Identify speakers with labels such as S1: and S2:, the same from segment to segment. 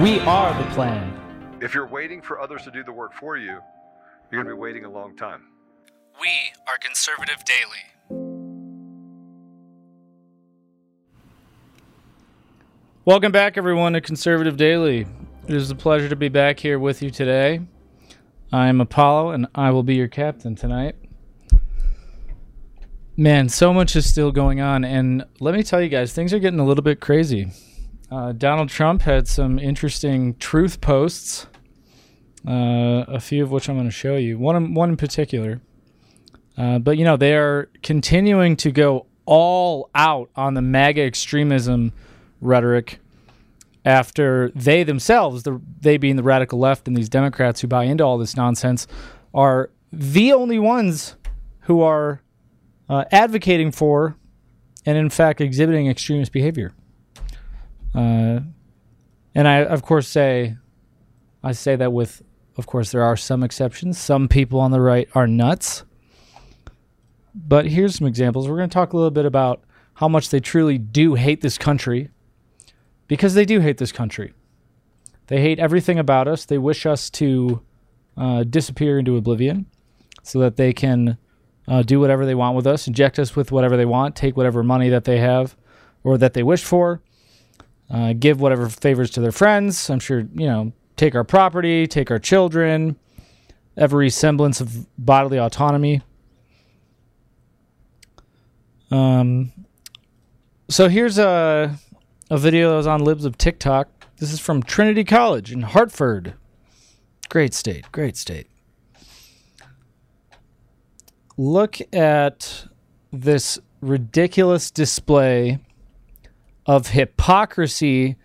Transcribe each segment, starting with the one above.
S1: We are the plan.
S2: If you're waiting for others to do the work for you, you're going to be waiting a long time.
S3: We are Conservative Daily.
S1: Welcome back, everyone, to Conservative Daily. It is a pleasure to be back here with you today. I am Apollo, and I will be your captain tonight. Man, so much is still going on, and let me tell you guys, things are getting a little bit crazy. Uh, Donald Trump had some interesting truth posts, uh, a few of which I'm going to show you. One, one in particular. Uh, but you know, they are continuing to go all out on the MAGA extremism rhetoric after they themselves, the, they being the radical left and these Democrats who buy into all this nonsense, are the only ones who are uh, advocating for and, in fact, exhibiting extremist behavior. Uh, and I, of course, say, I say that with, of course, there are some exceptions. Some people on the right are nuts. But here's some examples. We're going to talk a little bit about how much they truly do hate this country because they do hate this country. They hate everything about us. They wish us to uh, disappear into oblivion so that they can uh, do whatever they want with us, inject us with whatever they want, take whatever money that they have or that they wish for, uh, give whatever favors to their friends. I'm sure, you know, take our property, take our children, every semblance of bodily autonomy. Um, so here's a a video that was on Libs of TikTok. This is from Trinity College in Hartford. Great state, great state. Look at this ridiculous display of hypocrisy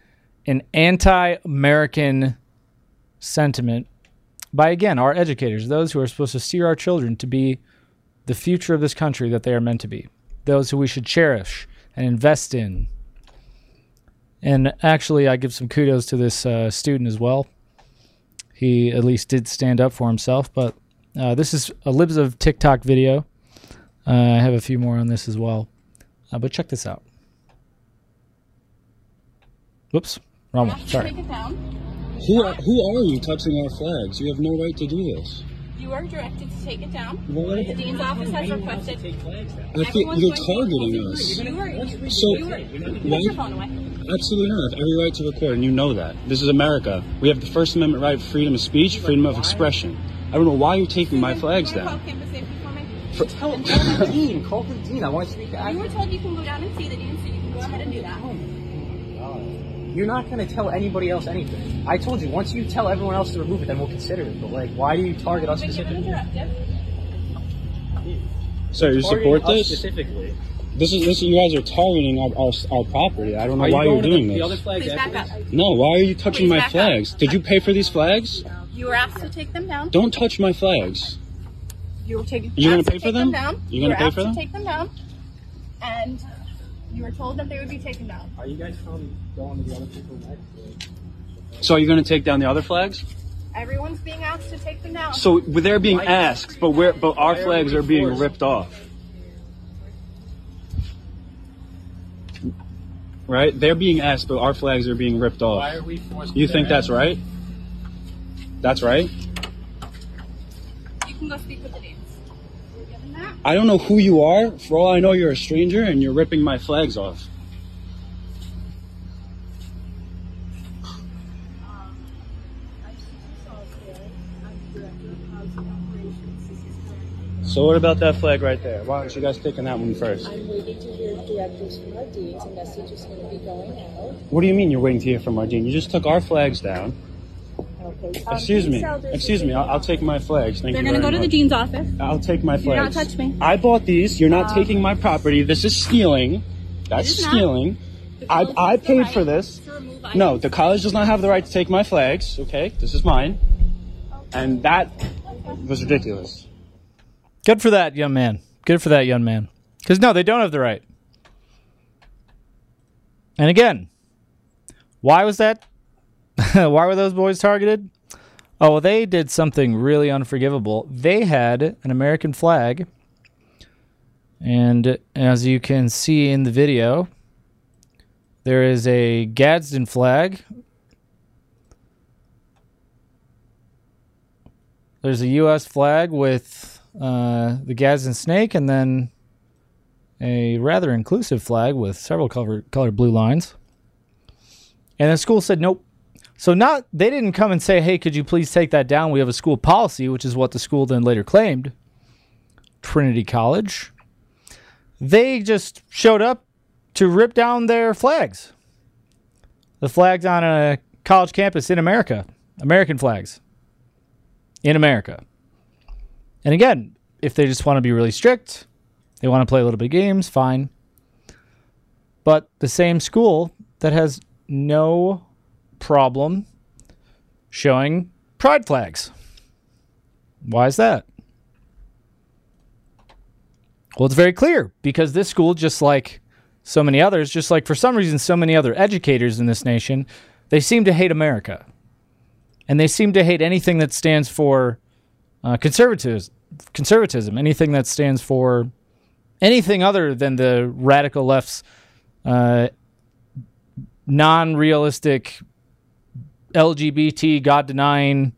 S1: and anti-American sentiment by again our educators, those who are supposed to steer our children to be the future of this country that they are meant to be those who we should cherish and invest in. And actually, I give some kudos to this uh, student as well. He at least did stand up for himself. But uh, this is a Libs of TikTok video. Uh, I have a few more on this as well. Uh, but check this out. Whoops, wrong one. Sorry.
S4: Who are, who are you touching our flags? You have no right to do this.
S5: You are directed to take it down.
S4: Well,
S5: The dean's office has requested.
S4: I think
S5: Everyone's
S4: you're
S5: going to
S4: targeting us.
S5: You are.
S4: So,
S5: you are. Put
S4: why-
S5: your phone away.
S4: Absolutely not. I have every right to record, and you know that. This is America. We have the First Amendment right of freedom of speech, freedom of expression. I don't know why you're taking my flags down.
S5: call campus safety for
S6: Tell, tell the dean. Call the dean. I want to speak to
S5: You were told you can go down and see the dean, so you can go ahead and do that.
S6: You're not going to tell anybody else anything. I told you, once you tell everyone else to remove it, then we'll consider it. But, like, why do you target us
S5: You've been given a
S6: specifically?
S5: directive.
S4: So you support this?
S6: Specifically.
S4: This is this. You guys are targeting our, our, our property. I don't know
S6: Are
S4: why
S6: you
S4: you're doing
S6: to the, the other
S4: this.
S6: flags
S5: Please back
S6: afterwards?
S5: up.
S4: No, why are you touching
S5: Please
S4: my
S5: back up.
S4: flags? Did you pay for these flags?
S5: You were asked to take them down.
S4: Don't touch my flags.
S5: You were taking.
S4: You're gonna
S5: asked to
S4: pay for
S5: take
S4: them?
S5: down.
S4: You're
S5: You
S4: gonna
S5: were
S4: pay
S5: asked
S4: for them?
S5: to take them down, and you were told that they would be taken down.
S6: Are you guys from going to the other people next?
S4: So are you're going to take down the other flags?
S5: Everyone's being asked to take them down.
S4: So they're being asked, but we're but our
S6: Why
S4: flags
S6: we
S4: are being
S6: forced?
S4: ripped off. Right? They're being asked, but our flags are being ripped off.
S6: Why are we forced?
S4: You think that's right? That's right?
S5: you can go speak
S4: I don't know who you are. For all I know, you're a stranger and you're ripping my flags off. So what about that flag right there? Why don't you guys take that one first?
S7: I'm waiting to hear directly from our deans. Message is going to be going out.
S4: What do you mean you're waiting to hear from our dean? You just took our flags down.
S7: Okay. Um,
S4: Excuse me. Excuse me. I'll, I'll take my flags. Thank you.
S5: They're gonna
S4: very
S5: go to the dean's office.
S4: I'll take my
S5: Do not
S4: flags.
S5: touch me.
S4: I bought these. You're not
S5: Um,
S4: taking my property. This is stealing. That's
S5: is
S4: stealing. I, I paid
S5: right
S4: for this. No, the college does not have the right to take my flags. Okay, this is mine, and that was ridiculous.
S1: Good for that young man. Good for that young man. Because no, they don't have the right. And again, why was that? why were those boys targeted? Oh, well, they did something really unforgivable. They had an American flag, and as you can see in the video, there is a Gadsden flag. There's a U.S. flag with uh, the Gadsden snake, and then a rather inclusive flag with several color, colored blue lines. And the school said nope. So not they didn't come and say, "Hey, could you please take that down? We have a school policy," which is what the school then later claimed. Trinity College. They just showed up to rip down their flags. The flags on a college campus in America, American flags in America. And again, if they just want to be really strict, they want to play a little bit of games, fine. But the same school that has no problem showing pride flags. Why is that? Well, it's very clear because this school, just like so many others, just like for some reason so many other educators in this nation, they seem to hate America. And they seem to hate anything that stands for uh, conservatism, conservatism, anything that stands for anything other than the radical left's uh, non-realistic LGBT, God-denying,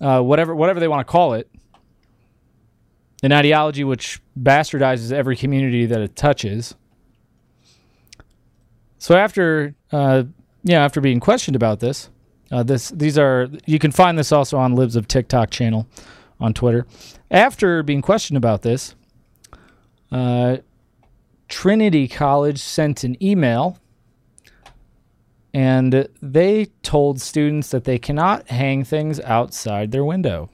S1: uh, whatever whatever they want to call it, an ideology which bastardizes every community that it touches. So after, uh, yeah, after being questioned about this, uh, this these are you can find this also on Libs of TikTok channel on Twitter. After being questioned about this, uh, Trinity College sent an email and they told students that they cannot hang things outside their window.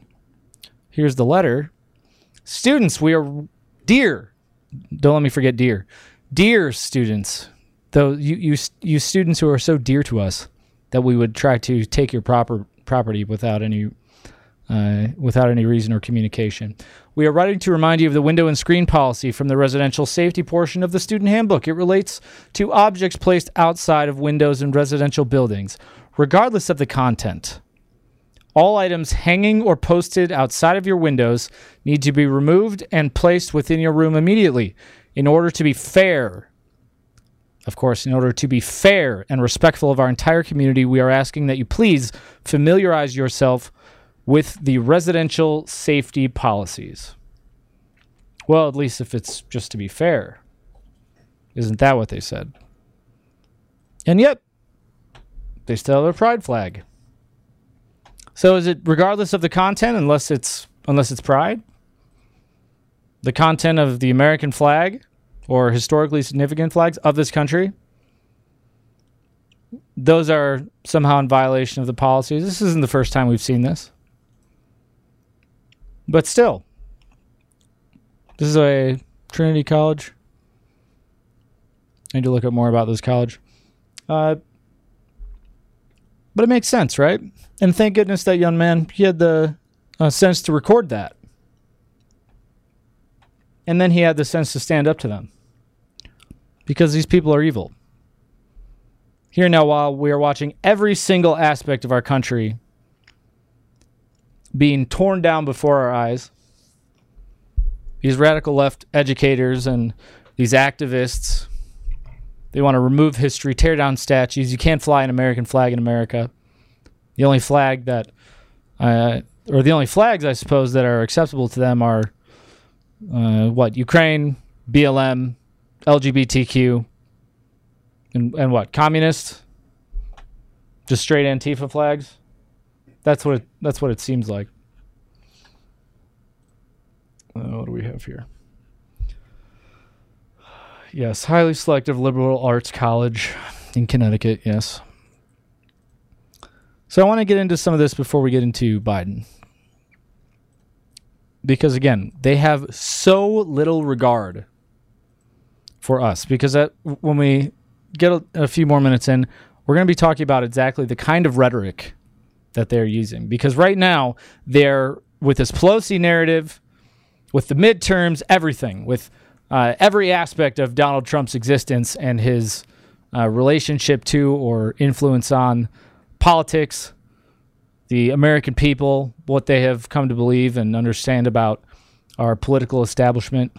S1: Here's the letter. Students, we are dear. Don't let me forget dear. Dear students, though you you you students who are so dear to us that we would try to take your proper property without any uh, without any reason or communication. We are writing to remind you of the window and screen policy from the residential safety portion of the student handbook. It relates to objects placed outside of windows in residential buildings, regardless of the content. All items hanging or posted outside of your windows need to be removed and placed within your room immediately in order to be fair. Of course, in order to be fair and respectful of our entire community, we are asking that you please familiarize yourself with the residential safety policies. Well, at least if it's just to be fair. Isn't that what they said? And yet, they still have a pride flag. So is it regardless of the content unless it's unless it's pride? The content of the American flag or historically significant flags of this country? Those are somehow in violation of the policies. This isn't the first time we've seen this. But still, this is a Trinity College. I need to look up more about this college. Uh, but it makes sense, right? And thank goodness that young man he had the uh, sense to record that, and then he had the sense to stand up to them, because these people are evil. Here now, while we are watching every single aspect of our country being torn down before our eyes, these radical left educators and these activists they want to remove history, tear down statues. You can't fly an American flag in America. The only flag that, uh, or the only flags, I suppose, that are acceptable to them are uh, what Ukraine, BLM, LGBTQ, and and what communist. Just straight Antifa flags. That's what it, that's what it seems like. Uh, what do we have here? Yes, highly selective liberal arts college in Connecticut. Yes. So I want to get into some of this before we get into Biden. Because again, they have so little regard for us. Because that, when we get a, a few more minutes in, we're going to be talking about exactly the kind of rhetoric that they're using. Because right now, they're with this Pelosi narrative, with the midterms, everything, with uh, every aspect of Donald Trump's existence and his uh, relationship to or influence on politics, the American people, what they have come to believe and understand about our political establishment,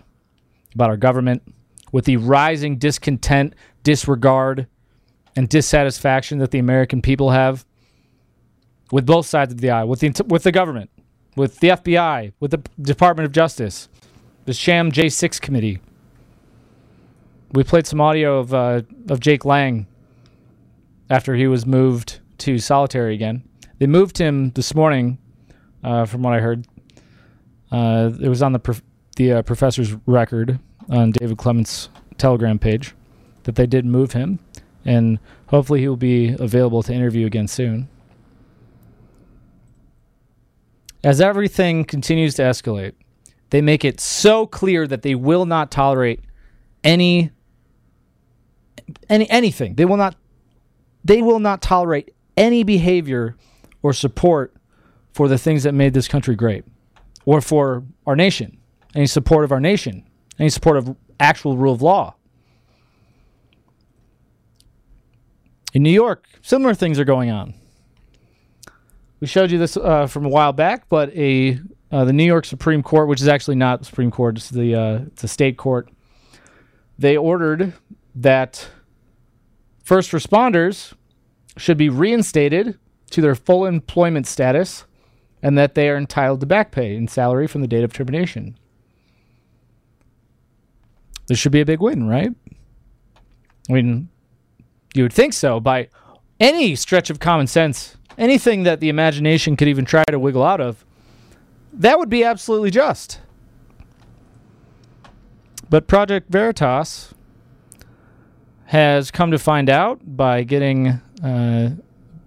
S1: about our government, with the rising discontent, disregard, and dissatisfaction that the American people have with both sides of the aisle, with the with the government, with the FBI, with the Department of Justice, the sham J6 committee. We played some audio of uh, of Jake Lang after he was moved to solitary again. They moved him this morning, uh, from what I heard. Uh, it was on the prof- the uh, professor's record on David Clements' Telegram page that they did move him, and hopefully he will be available to interview again soon. As everything continues to escalate, they make it so clear that they will not tolerate any any anything. They will not they will not tolerate any behavior or support for the things that made this country great or for our nation. Any support of our nation, any support of actual rule of law. In New York, similar things are going on. We showed you this uh, from a while back, but a uh, the New York Supreme Court, which is actually not the Supreme Court, it's the uh, it's a state court. They ordered that first responders should be reinstated to their full employment status, and that they are entitled to back pay and salary from the date of termination. This should be a big win, right? I mean, you would think so by any stretch of common sense, anything that the imagination could even try to wiggle out of. That would be absolutely just. But Project Veritas has come to find out by getting uh,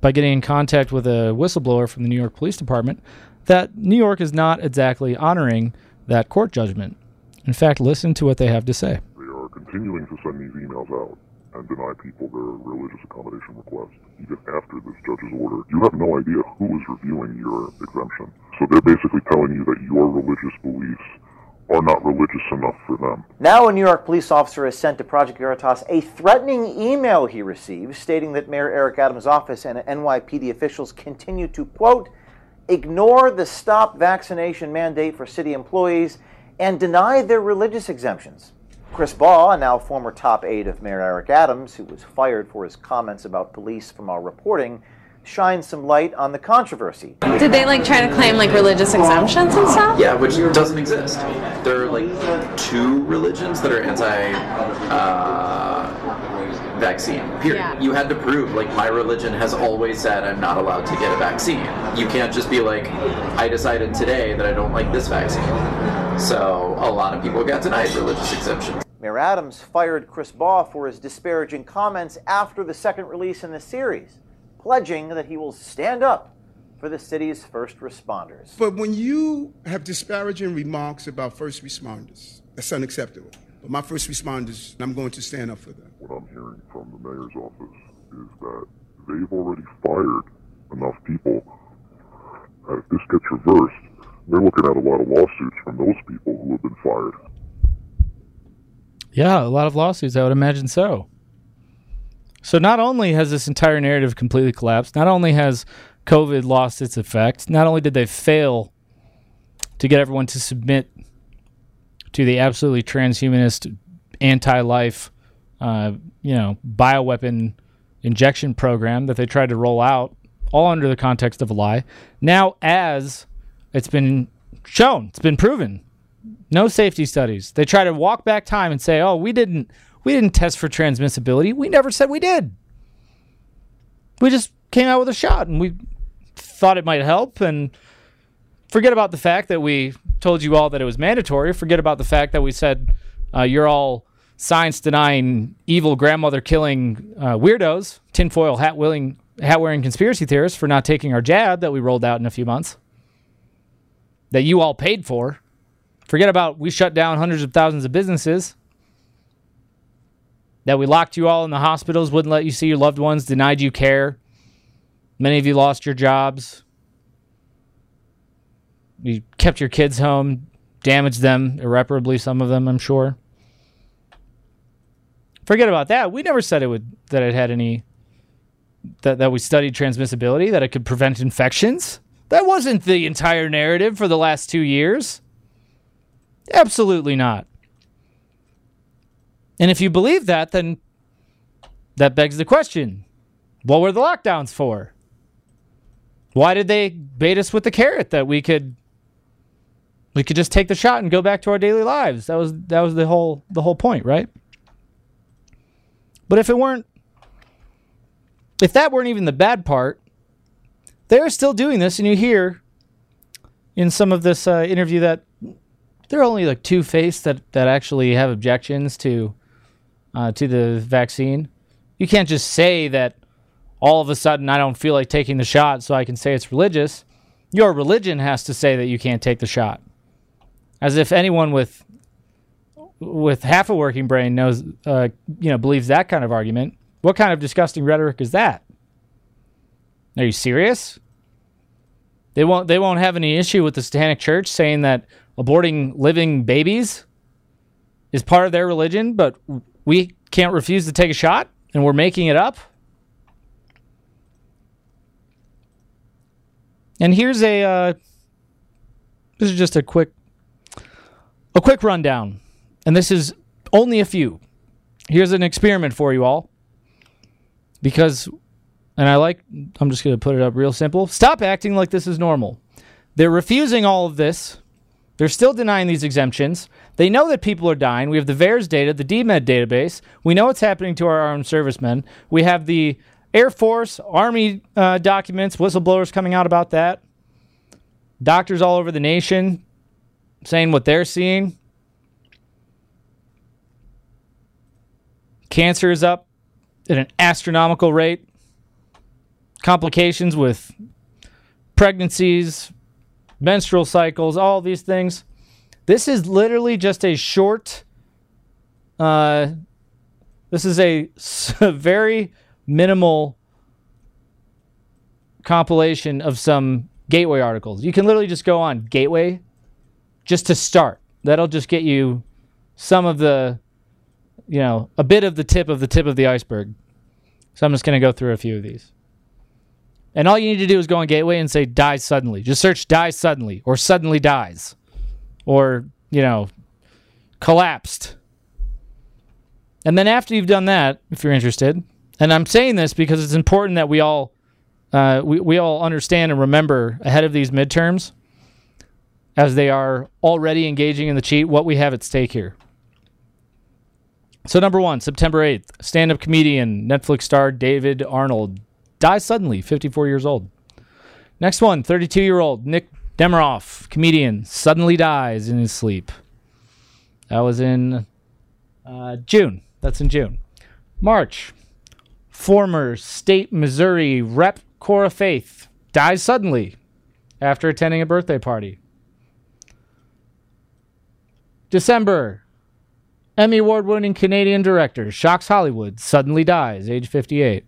S1: by getting in contact with a whistleblower from the New York Police Department that New York is not exactly honoring that court judgment. In fact, listen to what they have to say.
S8: They are continuing to send these emails out and deny people their religious accommodation request, even after this judge's order. You have no idea who is reviewing your exemption. So they're basically telling you that your religious beliefs are not religious enough for them.
S9: Now, a New York police officer has sent to Project Veritas a threatening email he received stating that Mayor Eric Adams' office and NYPD officials continue to, quote, ignore the stop vaccination mandate for city employees and deny their religious exemptions. Chris Baugh, a now former top aide of Mayor Eric Adams, who was fired for his comments about police from our reporting, shines some light on the controversy.
S5: Did they like try to claim like religious exemptions and stuff?
S10: Yeah, which doesn't exist. There are like two religions that are anti uh, vaccine. Period.
S5: Yeah.
S10: You had to prove like my religion has always said I'm not allowed to get a vaccine. You can't just be like I decided today that I don't like this vaccine. So a lot of people got denied religious exemptions.
S9: Mayor Adams fired Chris Baugh for his disparaging comments after the second release in the series, pledging that he will stand up for the city's first responders.
S11: But when you have disparaging remarks about first responders, that's unacceptable. But my first responders, I'm going to stand up for them.
S8: What I'm hearing from the mayor's office is that they've already fired enough people. And if this gets reversed, they're looking at a lot of lawsuits from those people who have been fired.
S1: Yeah, a lot of lawsuits, I would imagine so. So not only has this entire narrative completely collapsed, not only has COVID lost its effect, not only did they fail to get everyone to submit to the absolutely transhumanist, anti-life, uh, you know, bioweapon injection program that they tried to roll out, all under the context of a lie. Now, as it's been shown, it's been proven, no safety studies. They try to walk back time and say, "Oh, we didn't, we didn't test for transmissibility. We never said we did. We just came out with a shot and we thought it might help, and forget about the fact that we told you all that it was mandatory. Forget about the fact that we said uh, you're all science denying, evil grandmother killing uh, weirdos, tinfoil hat willing, hat wearing conspiracy theorists for not taking our jab that we rolled out in a few months that you all paid for. Forget about we shut down hundreds of thousands of businesses. That we locked you all in the hospitals, wouldn't let you see your loved ones, denied you care. Many of you lost your jobs. You kept your kids home, damaged them irreparably, some of them, I'm sure. Forget about that. We never said it would that it had any that, that we studied transmissibility, that it could prevent infections. That wasn't the entire narrative for the last two years. Absolutely not. And if you believe that, then that begs the question what were the lockdowns for? Why did they bait us with the carrot that we could we could just take the shot and go back to our daily lives? That was that was the whole the whole point, right? But if it weren't if that weren't even the bad part, they're still doing this and you hear in some of this uh, interview that there are only like two faiths that, that actually have objections to uh, to the vaccine. You can't just say that all of a sudden I don't feel like taking the shot so I can say it's religious. Your religion has to say that you can't take the shot. As if anyone with with half a working brain knows uh, you know believes that kind of argument. What kind of disgusting rhetoric is that? Are you serious? They won't they won't have any issue with the Satanic Church saying that aborting living babies is part of their religion, but we can't refuse to take a shot and we're making it up. And here's a uh, this is just a quick a quick rundown. And this is only a few. Here's an experiment for you all. Because and I like I'm just going to put it up real simple. Stop acting like this is normal. They're refusing all of this. They're still denying these exemptions. They know that people are dying. We have the VAERS data, the DMED database. We know what's happening to our armed servicemen. We have the Air Force, Army uh, documents, whistleblowers coming out about that. Doctors all over the nation saying what they're seeing. Cancer is up at an astronomical rate. Complications with pregnancies, menstrual cycles, all these things. This is literally just a short. Uh, this is a very minimal compilation of some Gateway articles. You can literally just go on Gateway just to start. That'll just get you some of the, you know, a bit of the tip of the tip of the iceberg. So I'm just going to go through a few of these. And all you need to do is go on Gateway and say dies suddenly. Just search dies suddenly or suddenly dies or, you know, collapsed. And then after you've done that, if you're interested, and I'm saying this because it's important that we all uh, we, we all understand and remember ahead of these midterms as they are already engaging in the cheat what we have at stake here. So, number one, September 8th, stand up comedian, Netflix star David Arnold dies suddenly, 54 years old. Next one, 32 year old Nick Demeroff, comedian, suddenly dies in his sleep. That was in uh, June. That's in June. March, former state Missouri rep Cora Faith dies suddenly after attending a birthday party. December, Emmy Award winning Canadian director shocks Hollywood, suddenly dies, age 58.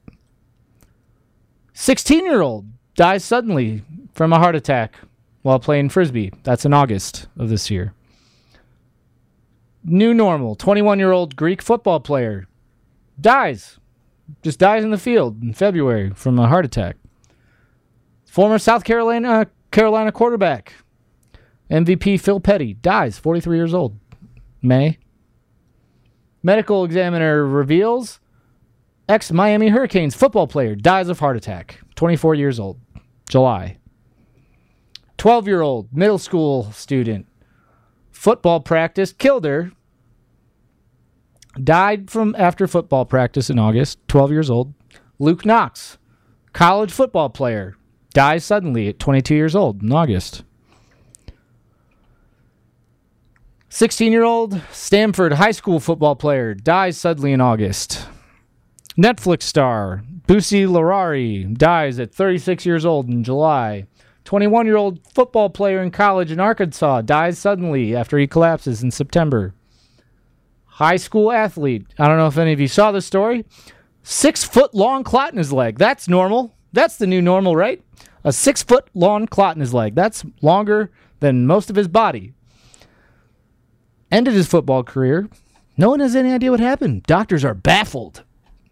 S1: 16 year old dies suddenly from a heart attack while playing frisbee. That's in August of this year. New normal 21 year old Greek football player dies, just dies in the field in February from a heart attack. Former South Carolina Carolina quarterback MVP Phil Petty dies, 43 years old. May. Medical examiner reveals ex Miami Hurricanes football player dies of heart attack, 24 years old. July. 12 year old middle school student football practice killed her. Died from after football practice in August, 12 years old. Luke Knox, college football player, dies suddenly at 22 years old in August. 16 year old Stanford high school football player dies suddenly in August. Netflix star Busi Lurayi dies at 36 years old in July. 21 year old football player in college in Arkansas dies suddenly after he collapses in September. High school athlete. I don't know if any of you saw this story. Six foot long clot in his leg. That's normal. That's the new normal, right? A six foot long clot in his leg. That's longer than most of his body. Ended his football career. No one has any idea what happened. Doctors are baffled.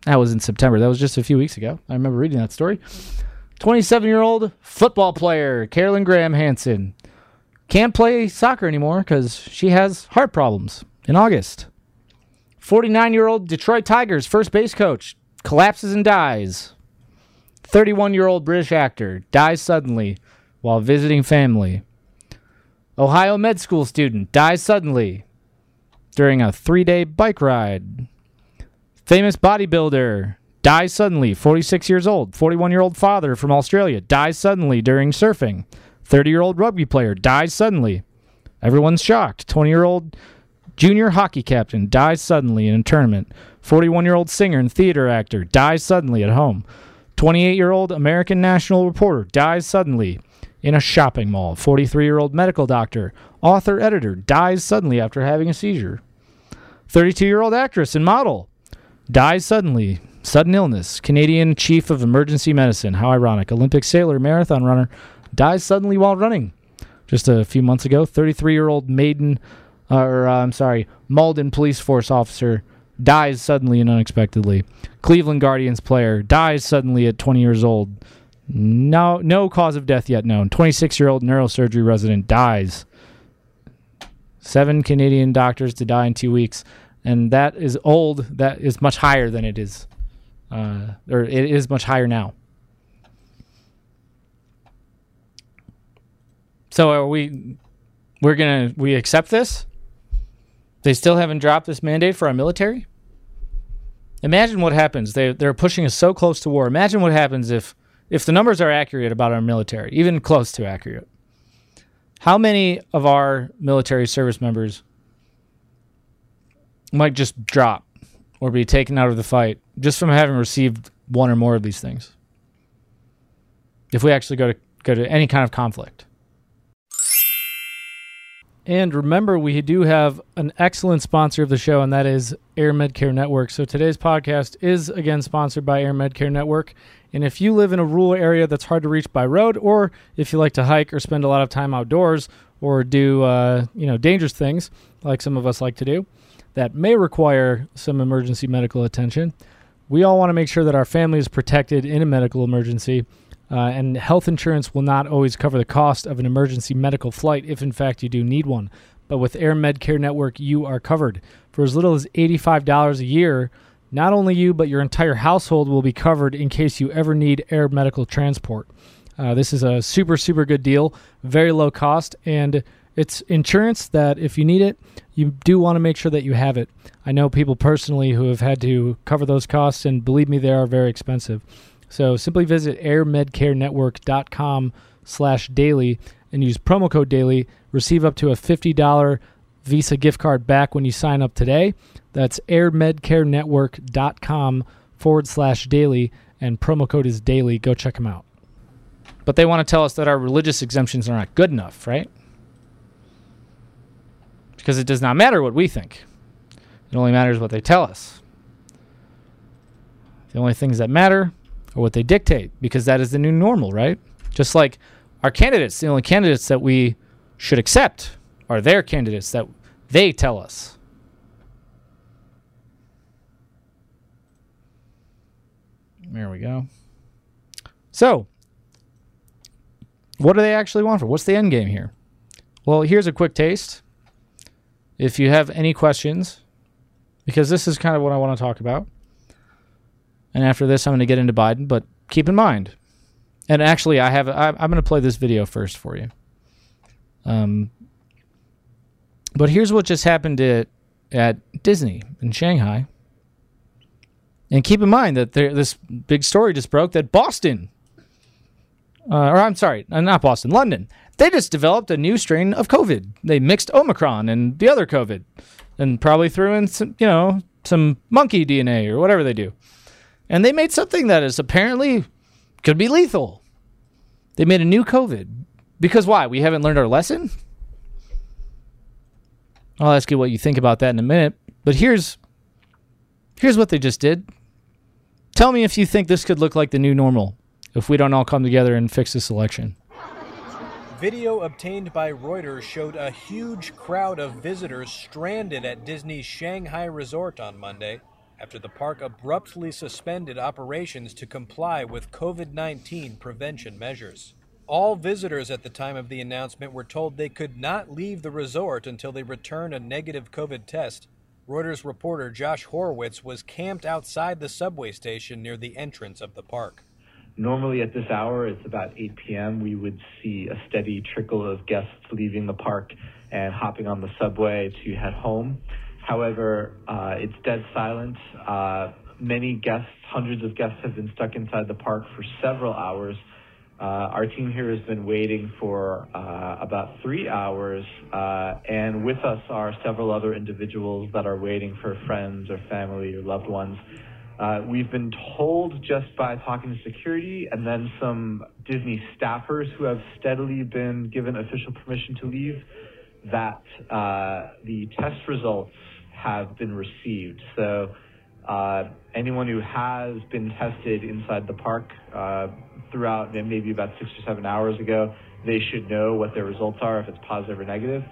S1: That was in September. That was just a few weeks ago. I remember reading that story. 27 year old football player, Caroline Graham Hansen, can't play soccer anymore because she has heart problems in August. 49 year old Detroit Tigers first base coach collapses and dies. 31 year old British actor dies suddenly while visiting family. Ohio med school student dies suddenly during a three day bike ride. Famous bodybuilder dies suddenly, 46 years old. 41 year old father from Australia dies suddenly during surfing. 30 year old rugby player dies suddenly. Everyone's shocked. 20 year old junior hockey captain dies suddenly in a tournament. 41 year old singer and theater actor dies suddenly at home. 28 year old American national reporter dies suddenly in a shopping mall. 43 year old medical doctor, author, editor dies suddenly after having a seizure. 32 year old actress and model dies suddenly. Sudden illness. Canadian chief of emergency medicine. How ironic. Olympic sailor, marathon runner dies suddenly while running. Just a few months ago, 33 year old maiden, or uh, I'm sorry, Malden police force officer dies suddenly and unexpectedly. Cleveland Guardians player dies suddenly at 20 years old. No, no cause of death yet known. 26 year old neurosurgery resident dies. Seven Canadian doctors to die in two weeks, and that is old. That is much higher than it is, uh, or it is much higher now. So are we? We're gonna we accept this? They still haven't dropped this mandate for our military. Imagine what happens. They they're pushing us so close to war. Imagine what happens if if the numbers are accurate about our military, even close to accurate. How many of our military service members might just drop or be taken out of the fight just from having received one or more of these things? If we actually go to go to any kind of conflict. And remember, we do have an excellent sponsor of the show, and that is AirMedCare Network. So today's podcast is again sponsored by AirMedCare Network. And if you live in a rural area that's hard to reach by road, or if you like to hike or spend a lot of time outdoors or do uh, you know dangerous things like some of us like to do, that may require some emergency medical attention, we all want to make sure that our family is protected in a medical emergency. Uh, and health insurance will not always cover the cost of an emergency medical flight if, in fact, you do need one. But with AirMedCare Network, you are covered. For as little as $85 a year, not only you, but your entire household will be covered in case you ever need air medical transport. Uh, this is a super, super good deal, very low cost, and it's insurance that if you need it, you do want to make sure that you have it. I know people personally who have had to cover those costs, and believe me, they are very expensive. So simply visit airmedcarenetwork.com slash daily and use promo code daily. Receive up to a $50 Visa gift card back when you sign up today. That's airmedcarenetwork.com forward slash daily, and promo code is daily. Go check them out. But they want to tell us that our religious exemptions are not good enough, right? Because it does not matter what we think, it only matters what they tell us. The only things that matter are what they dictate, because that is the new normal, right? Just like our candidates, the only candidates that we should accept are their candidates that they tell us. There we go. So, what do they actually want for? What's the end game here? Well, here's a quick taste. If you have any questions, because this is kind of what I want to talk about. And after this, I'm going to get into Biden, but keep in mind, and actually, I have I, I'm going to play this video first for you. Um, but here's what just happened at at Disney in Shanghai. And keep in mind that there, this big story just broke that Boston, uh, or I'm sorry, uh, not Boston, London, They just developed a new strain of COVID. They mixed Omicron and the other COVID, and probably threw in some, you know, some monkey DNA or whatever they do, and they made something that is apparently could be lethal. They made a new COVID because why? We haven't learned our lesson. I'll ask you what you think about that in a minute. But here's here's what they just did. Tell me if you think this could look like the new normal if we don't all come together and fix this election.
S12: Video obtained by Reuters showed a huge crowd of visitors stranded at Disney's Shanghai resort on Monday after the park abruptly suspended operations to comply with COVID 19 prevention measures. All visitors at the time of the announcement were told they could not leave the resort until they return a negative COVID test. Reuters reporter Josh Horwitz was camped outside the subway station near the entrance of the park.
S13: Normally at this hour, it's about 8 p.m., we would see a steady trickle of guests leaving the park and hopping on the subway to head home. However, uh, it's dead silent. Uh, many guests, hundreds of guests, have been stuck inside the park for several hours. Uh, our team here has been waiting for uh, about three hours, uh, and with us are several other individuals that are waiting for friends or family or loved ones. Uh, we've been told just by talking to security and then some Disney staffers who have steadily been given official permission to leave that uh, the test results have been received. So uh, anyone who has been tested inside the park uh, throughout maybe about six or seven hours ago, they should know what their results are if it's positive or negative.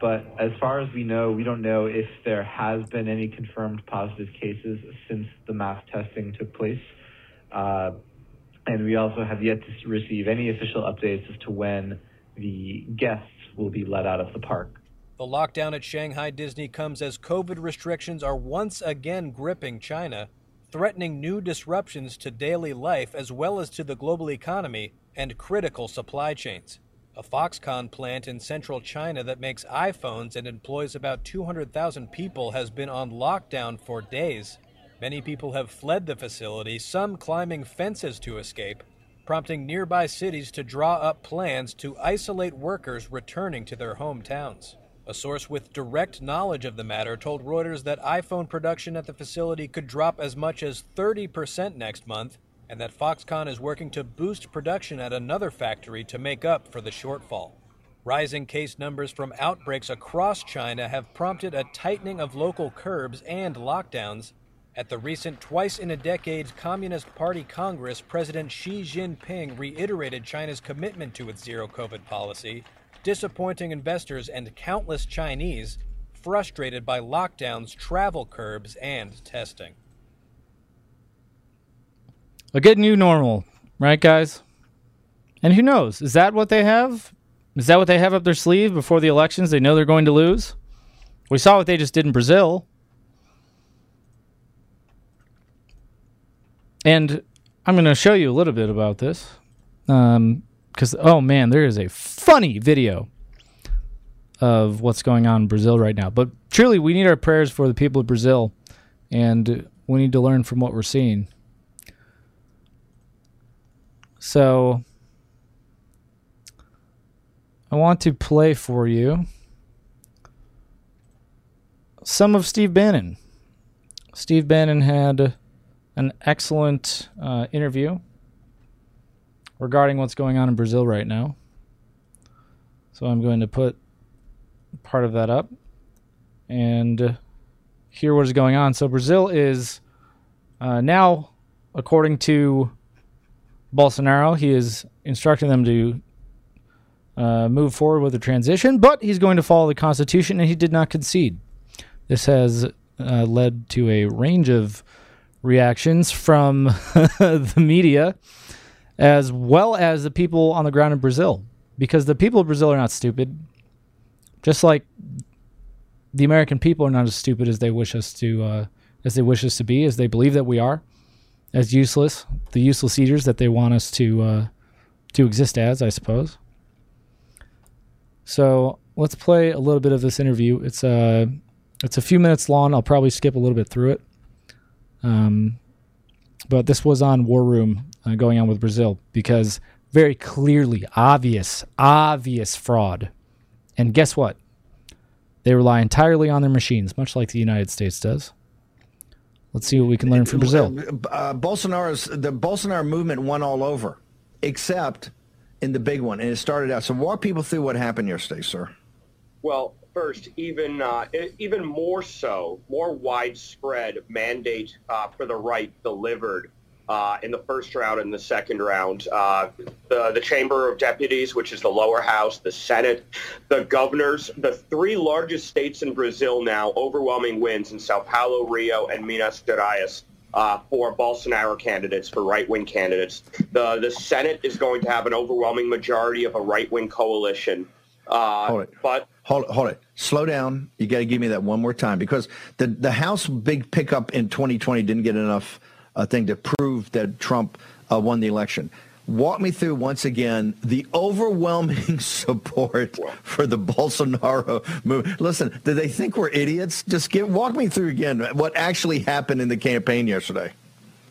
S13: But as far as we know, we don't know if there has been any confirmed positive cases since the mass testing took place. Uh, and we also have yet to receive any official updates as to when the guests will be let out of the park.
S12: The lockdown at Shanghai Disney comes as COVID restrictions are once again gripping China, threatening new disruptions to daily life as well as to the global economy and critical supply chains. A Foxconn plant in central China that makes iPhones and employs about 200,000 people has been on lockdown for days. Many people have fled the facility, some climbing fences to escape, prompting nearby cities to draw up plans to isolate workers returning to their hometowns. A source with direct knowledge of the matter told Reuters that iPhone production at the facility could drop as much as 30% next month and that Foxconn is working to boost production at another factory to make up for the shortfall. Rising case numbers from outbreaks across China have prompted a tightening of local curbs and lockdowns. At the recent twice in a decade Communist Party Congress, President Xi Jinping reiterated China's commitment to its zero COVID policy, disappointing investors and countless Chinese frustrated by lockdowns, travel curbs, and testing
S1: a good new normal, right, guys? And who knows? Is that what they have? Is that what they have up their sleeve before the elections? They know they're going to lose. We saw what they just did in Brazil. And I'm going to show you a little bit about this. Because, um, oh man, there is a funny video of what's going on in Brazil right now. But truly, we need our prayers for the people of Brazil. And we need to learn from what we're seeing. So I want to play for you some of Steve Bannon. Steve Bannon had an excellent uh, interview regarding what's going on in Brazil right now. So I'm going to put part of that up and hear what is going on. So Brazil is uh, now, according to Bolsonaro. He is instructing them to uh, move forward with the transition, but he's going to follow the Constitution, and he did not concede. This has uh, led to a range of reactions from the media as well as the people on the ground in Brazil, because the people of Brazil are not stupid. Just like the American people are not as stupid as they wish us to, uh, as they wish us to be, as they believe that we are as useless, the useless eaters that they want us to uh, to exist as, I suppose. So let's play a little bit of this interview. It's a uh, it's a few minutes long. I'll probably skip a little bit through it. Um, but this was on War Room uh, going on with Brazil because Very clearly, obvious, obvious fraud. And guess what? They rely entirely on their machines, much like the United States does. Let's see what we can learn from Brazil.
S14: Uh, Bolsonaro's the Bolsonaro movement won all over, except in the big one, and it started out. So walk people through what happened yesterday, sir.
S15: Well, first, even uh, even more so, more widespread mandate uh, for the right delivered uh, in the first round and the second round. Uh, the, the Chamber of Deputies, which is the lower house, the Senate, the governors, the three largest states in Brazil now, overwhelming wins in Sao Paulo, Rio, and Minas Gerais. Uh, for Bolsonaro candidates, for right-wing candidates, the the Senate is going to have an overwhelming majority of a right-wing coalition. Uh,
S14: Hold it.
S15: But
S14: Hold, hold it. Slow down. You got to give me that one more time because the the House big pickup in 2020 didn't get enough uh, thing to prove that Trump uh, won the election. Walk me through once again the overwhelming support for the Bolsonaro movement. Listen, do they think we're idiots? Just give walk me through again what actually happened in the campaign yesterday.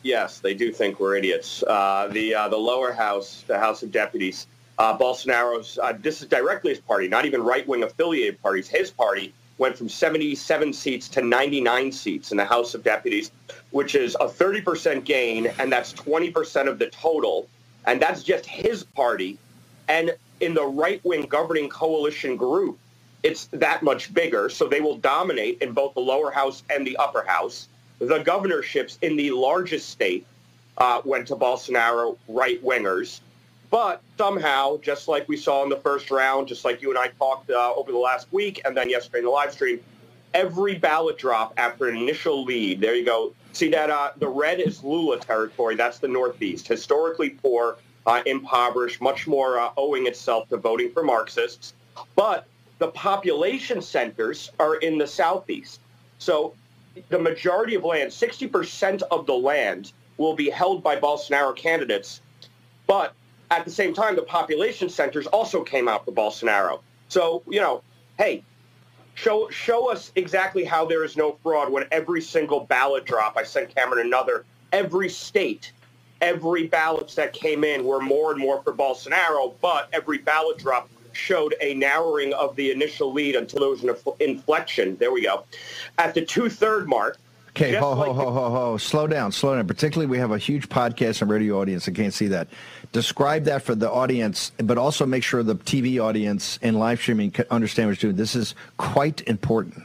S15: Yes, they do think we're idiots. Uh, the uh, the lower house, the House of Deputies, uh, Bolsonaro's. Uh, this is directly his party, not even right wing affiliated parties. His party went from 77 seats to 99 seats in the House of Deputies, which is a 30% gain, and that's 20% of the total. And that's just his party. And in the right wing governing coalition group, it's that much bigger. So they will dominate in both the lower house and the upper house. The governorships in the largest state uh, went to Bolsonaro right wingers. But somehow, just like we saw in the first round, just like you and I talked uh, over the last week and then yesterday in the live stream, every ballot drop after an initial lead, there you go. See that uh, the red is Lula territory. That's the Northeast. Historically poor, uh, impoverished, much more uh, owing itself to voting for Marxists. But the population centers are in the Southeast. So the majority of land, 60% of the land, will be held by Bolsonaro candidates. But at the same time, the population centers also came out for Bolsonaro. So, you know, hey, show show us exactly how there is no fraud when every single ballot drop, I sent Cameron another, every state, every ballots that came in were more and more for Bolsonaro, but every ballot drop showed a narrowing of the initial lead until there was an inflection. There we go. At the two-third mark,
S14: Okay, ho, ho,
S15: like
S14: ho, ho, ho. Slow down, slow down. Particularly, we have a huge podcast and radio audience that can't see that. Describe that for the audience, but also make sure the TV audience and live streaming understand what you're doing. This is quite important.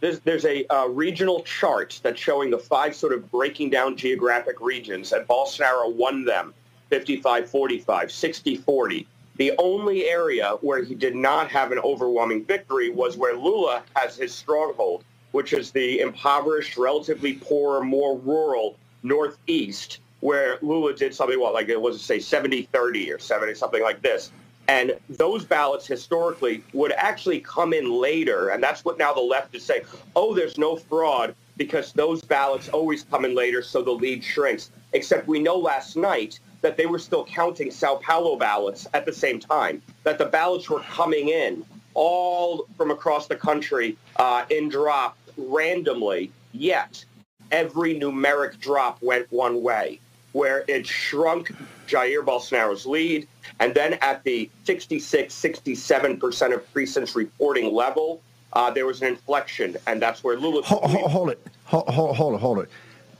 S15: There's, there's a uh, regional chart that's showing the five sort of breaking down geographic regions, and Bolsonaro won them 55-45, 60-40. The only area where he did not have an overwhelming victory was where Lula has his stronghold, which is the impoverished, relatively poor, more rural Northeast, where Lula did something, what, like it was, say, 70-30 or 70, something like this. And those ballots historically would actually come in later. And that's what now the left is saying, oh, there's no fraud because those ballots always come in later, so the lead shrinks. Except we know last night that they were still counting Sao Paulo ballots at the same time, that the ballots were coming in all from across the country uh, in drop randomly, yet every numeric drop went one way, where it shrunk Jair Bolsonaro's lead. And then at the 66, 67% of precincts reporting level, uh, there was an inflection, and that's where Lula...
S14: Hold, hold, hold it. Hold, hold, hold it. Hold it.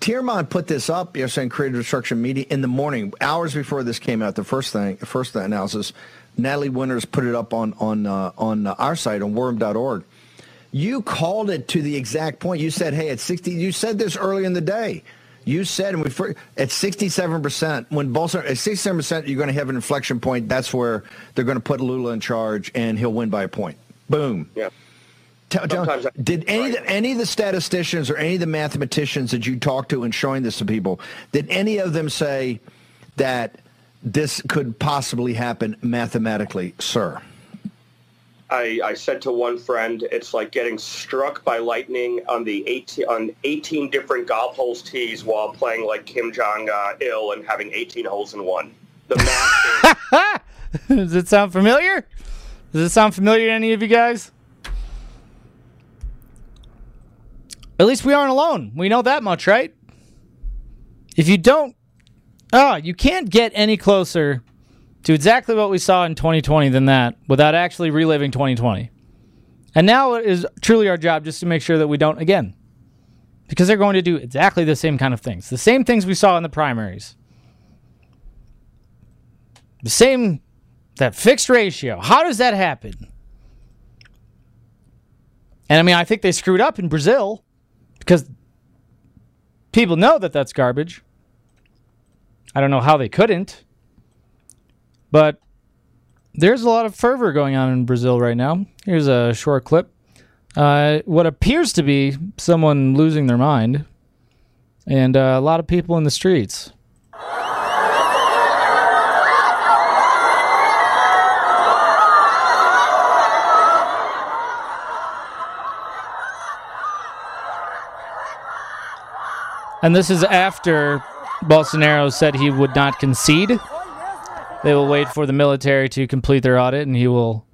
S14: Tiermont put this up, you're saying Creative Destruction Media, in the morning, hours before this came out, the first thing, first analysis. Natalie Winters put it up on, on, uh, on our site, on warroom.org. You called it to the exact point. You said, hey, at 60, you said this early in the day. You said, and we at 67%, when Bolsonaro, at 67%, you're going to have an inflection point. That's where they're going to put Lula in charge, and he'll win by a point. Boom.
S15: Yeah.
S14: Tell, tell, did any of the, any of the statisticians or any of the mathematicians that you talked to and showing this to people, did any of them say that this could possibly happen mathematically, sir?
S15: I, I said to one friend, it's like getting struck by lightning on the 18, on 18 different golf holes tees while playing like Kim Jong uh, Il and having 18 holes in one. The math.
S1: Does it sound familiar? Does it sound familiar to any of you guys? At least we aren't alone. We know that much, right? If you don't, ah, you can't get any closer to exactly what we saw in 2020 than that without actually reliving 2020. And now it is truly our job just to make sure that we don't again. Because they're going to do exactly the same kind of things. The same things we saw in the primaries. The same that fixed ratio. How does that happen? And I mean, I think they screwed up in Brazil because people know that that's garbage. I don't know how they couldn't. But there's a lot of fervor going on in Brazil right now. Here's a short clip. Uh, what appears to be someone losing their mind, and uh, a lot of people in the streets. And this is after Bolsonaro said he would not concede. They will wait for the military to complete their audit, and he will.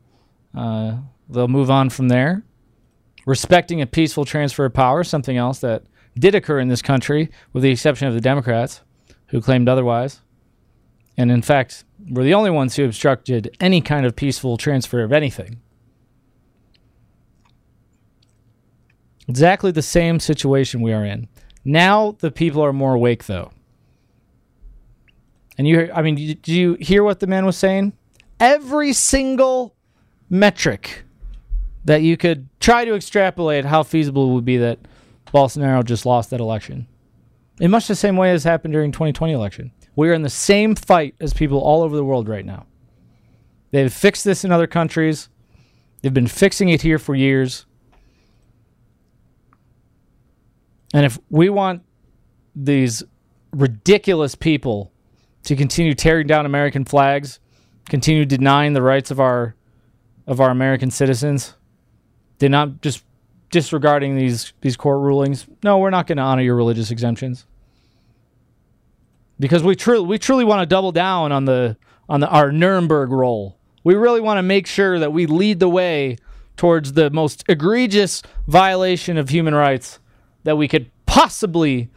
S1: Uh, they'll move on from there. Respecting a peaceful transfer of power, something else that did occur in this country, with the exception of the Democrats, who claimed otherwise. And in fact, we're the only ones who obstructed any kind of peaceful transfer of anything. Exactly the same situation we are in. Now the people are more awake, though. And you, I mean, did you hear what the man was saying? Every single metric that you could try to extrapolate how feasible it would be that Bolsonaro just lost that election. In much the same way as happened during 2020 election. We are in the same fight as people all over the world right now. They've fixed this in other countries. They've been fixing it here for years. And if we want these ridiculous people to continue tearing down American flags, continue denying the rights of our of our American citizens, they're not just disregarding these these court rulings. No, we're not going to honor your religious exemptions because we truly we truly want to double down on the on the, our Nuremberg role. We really want to make sure that we lead the way towards the most egregious violation of human rights that we could possibly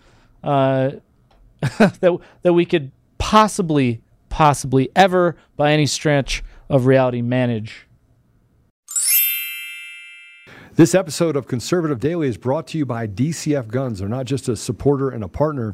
S1: uh, that that we could possibly possibly ever by any stretch of reality manage.
S2: This episode of Conservative Daily is brought to you by DCF Guns. They're not just a supporter and a partner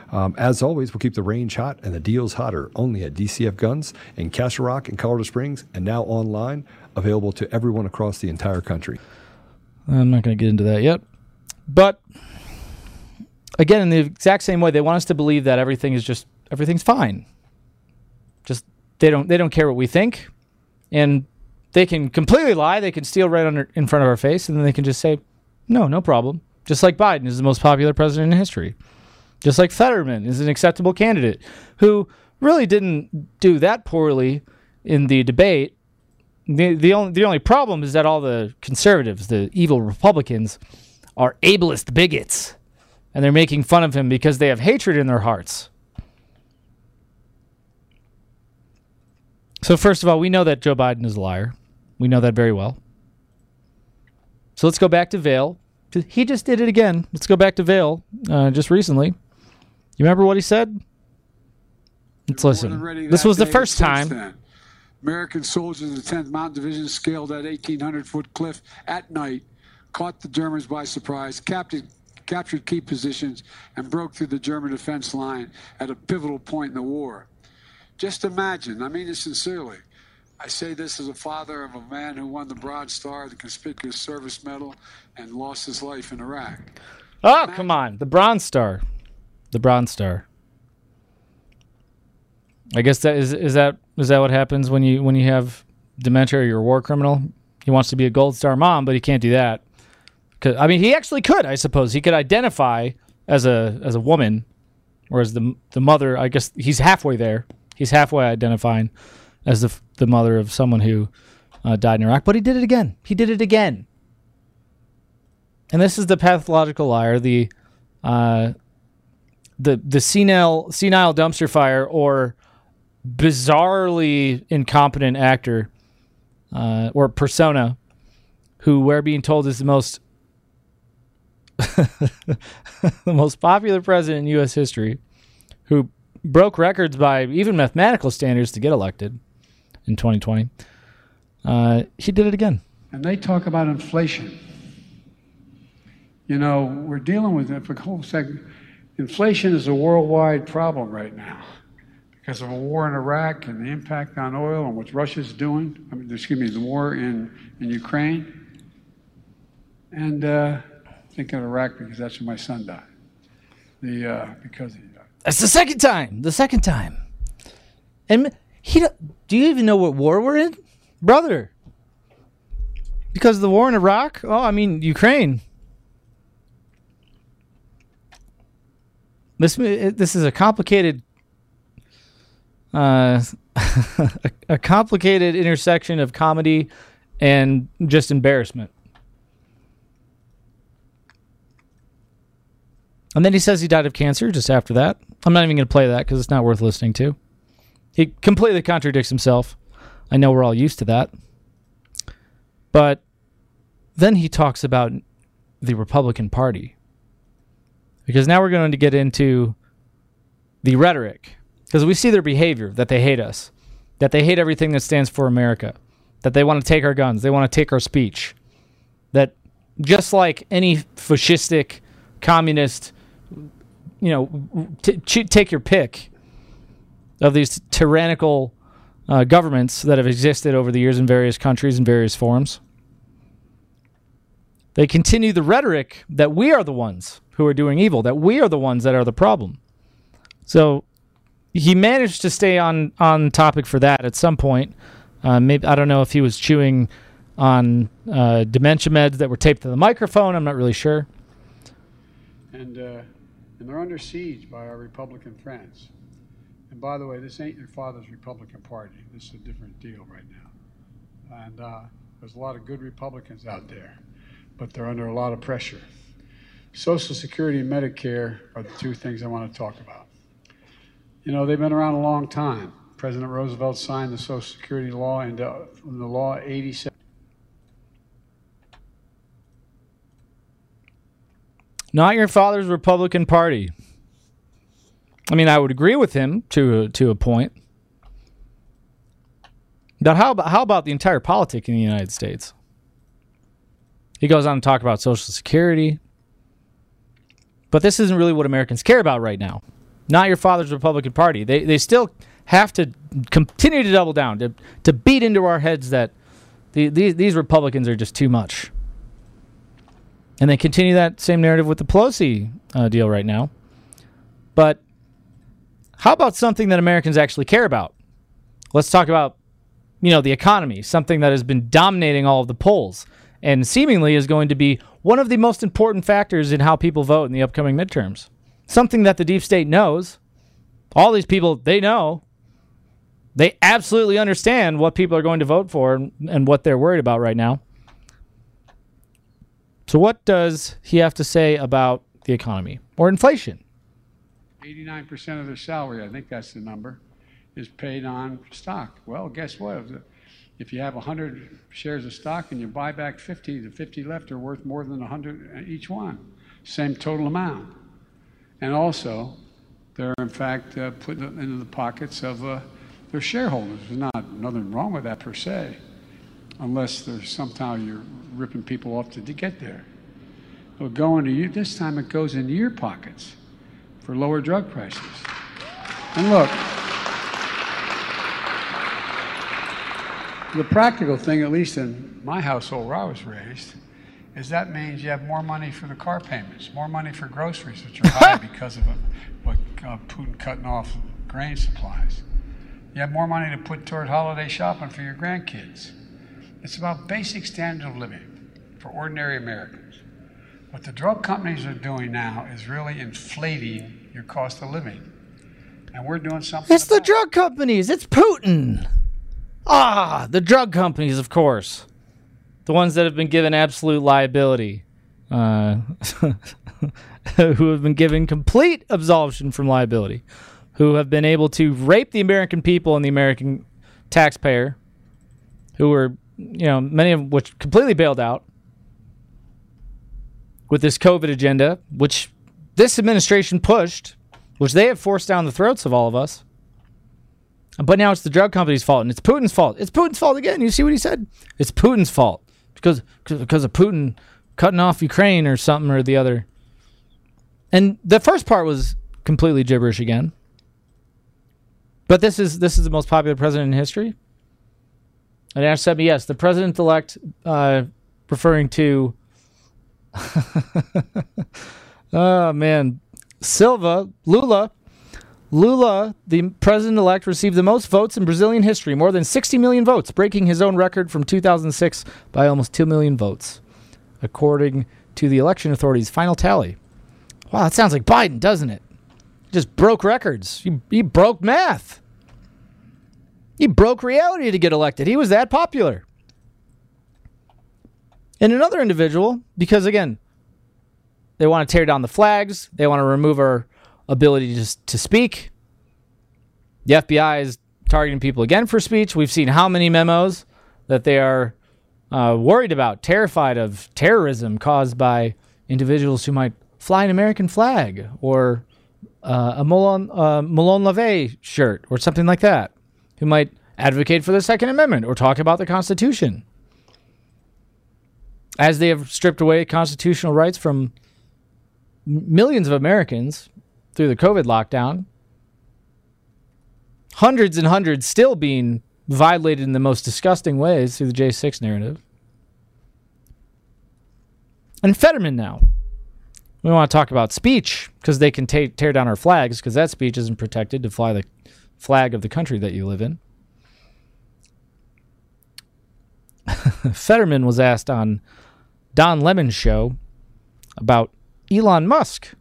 S2: Um, as always, we'll keep the range hot and the deals hotter only at DCF Guns in Castle Rock and Colorado Springs and now online, available to everyone across the entire country.
S1: I'm not going to get into that yet. But again, in the exact same way, they want us to believe that everything is just everything's fine. Just they don't they don't care what we think, and they can completely lie. They can steal right under in front of our face, and then they can just say, "No, no problem." Just like Biden is the most popular president in history. Just like Fetterman is an acceptable candidate who really didn't do that poorly in the debate. The, the only the only problem is that all the conservatives, the evil Republicans, are ableist bigots, and they're making fun of him because they have hatred in their hearts. So first of all, we know that Joe Biden is a liar. We know that very well. So let's go back to Vail He just did it again. Let's go back to Vail uh, just recently. You remember what he said? Let's listen. This was the first time.
S16: then. American soldiers in the 10th Mountain Division scaled that 1,800 foot cliff at night, caught the Germans by surprise, captured, captured key positions, and broke through the German defense line at a pivotal point in the war. Just imagine, I mean it sincerely. I say this as a father of a man who won the Bronze Star, the Conspicuous Service Medal, and lost his life in Iraq.
S1: Oh, come on. The Bronze Star. The Bronze Star. I guess that is is that is that what happens when you when you have dementia or you're a war criminal? He wants to be a gold star mom, but he can't do that. Cause, I mean, he actually could, I suppose. He could identify as a as a woman, or as the the mother. I guess he's halfway there. He's halfway identifying as the the mother of someone who uh, died in Iraq. But he did it again. He did it again. And this is the pathological liar, the uh, the the senile senile dumpster fire or bizarrely incompetent actor uh, or persona who we're being told is the most the most popular president in U.S. history, who broke records by even mathematical standards to get elected in 2020. Uh, he did it again.
S16: And they talk about inflation. You know, we're dealing with it for a whole second. Inflation is a worldwide problem right now because of a war in Iraq and the impact on oil and what Russia's doing. I mean, excuse me, the war in, in Ukraine. And uh, thinking of Iraq because that's where my son died. The uh, because he died.
S1: That's the second time. The second time. And he do you even know what war we're in, brother? Because of the war in Iraq? Oh, I mean Ukraine. This this is a complicated uh, a, a complicated intersection of comedy and just embarrassment. And then he says he died of cancer just after that. I'm not even going to play that because it's not worth listening to. He completely contradicts himself. I know we're all used to that. But then he talks about the Republican Party. Because now we're going to get into the rhetoric. Because we see their behavior that they hate us, that they hate everything that stands for America, that they want to take our guns, they want to take our speech. That just like any fascistic, communist, you know, t- ch- take your pick of these tyrannical uh, governments that have existed over the years in various countries in various forms. They continue the rhetoric that we are the ones who are doing evil, that we are the ones that are the problem. So he managed to stay on on topic for that at some point. Uh, maybe I don't know if he was chewing on uh, dementia meds that were taped to the microphone. I'm not really sure.
S16: And, uh, and they're under siege by our Republican friends. And by the way, this ain't your father's Republican Party. This is a different deal right now. And uh, there's a lot of good Republicans out there, but they're under a lot of pressure. Social Security and Medicare are the two things I want to talk about. You know, they've been around a long time. President Roosevelt signed the Social Security law into, the law 87.
S1: Not your father's Republican Party. I mean, I would agree with him to to a point. But how about how about the entire politic in the United States? He goes on to talk about Social Security. But this isn't really what Americans care about right now. Not your father's Republican Party. They they still have to continue to double down to to beat into our heads that the, these these Republicans are just too much. And they continue that same narrative with the Pelosi uh, deal right now. But how about something that Americans actually care about? Let's talk about, you know, the economy, something that has been dominating all of the polls and seemingly is going to be one of the most important factors in how people vote in the upcoming midterms. Something that the deep state knows. All these people, they know. They absolutely understand what people are going to vote for and, and what they're worried about right now. So, what does he have to say about the economy or inflation?
S16: 89% of their salary, I think that's the number, is paid on stock. Well, guess what? If you have 100 shares of stock and you buy back 50, the 50 left are worth more than 100 each one, same total amount. And also, they're in fact uh, put into the pockets of uh, their shareholders. There's not nothing wrong with that per se, unless there's somehow you're ripping people off to, to get there. It'll go into you. This time it goes into your pockets for lower drug prices. And look, the practical thing, at least in my household where I was raised, is that means you have more money for the car payments, more money for groceries, which are high because of what uh, Putin cutting off grain supplies. You have more money to put toward holiday shopping for your grandkids. It's about basic standard of living for ordinary Americans. What the drug companies are doing now is really inflating your cost of living. And we're doing something.
S1: It's the drug companies. It's Putin. Ah, the drug companies, of course. The ones that have been given absolute liability. Uh, who have been given complete absolution from liability. Who have been able to rape the American people and the American taxpayer. Who were, you know, many of which completely bailed out with this COVID agenda, which this administration pushed, which they have forced down the throats of all of us. But now it's the drug company's fault, and it's Putin's fault. It's Putin's fault again. You see what he said? It's Putin's fault because because of Putin cutting off Ukraine or something or the other. And the first part was completely gibberish again. But this is this is the most popular president in history. And Ash said yes, the president elect, uh, referring to. oh man, Silva Lula Lula, the president elect, received the most votes in Brazilian history, more than 60 million votes, breaking his own record from 2006 by almost 2 million votes, according to the election authority's final tally. Wow, that sounds like Biden, doesn't it? Just broke records. He, he broke math. He broke reality to get elected. He was that popular. And another individual, because again, they want to tear down the flags, they want to remove our ability to, to speak. The FBI is targeting people again for speech. We've seen how many memos that they are uh, worried about, terrified of terrorism caused by individuals who might fly an American flag or uh, a Molon, uh, Molon Labe shirt or something like that, who might advocate for the Second Amendment or talk about the Constitution. As they have stripped away constitutional rights from millions of Americans, through the COVID lockdown. Hundreds and hundreds still being violated in the most disgusting ways through the J6 narrative. And Fetterman now. We want to talk about speech because they can ta- tear down our flags because that speech isn't protected to fly the flag of the country that you live in. Fetterman was asked on Don Lemon's show about Elon Musk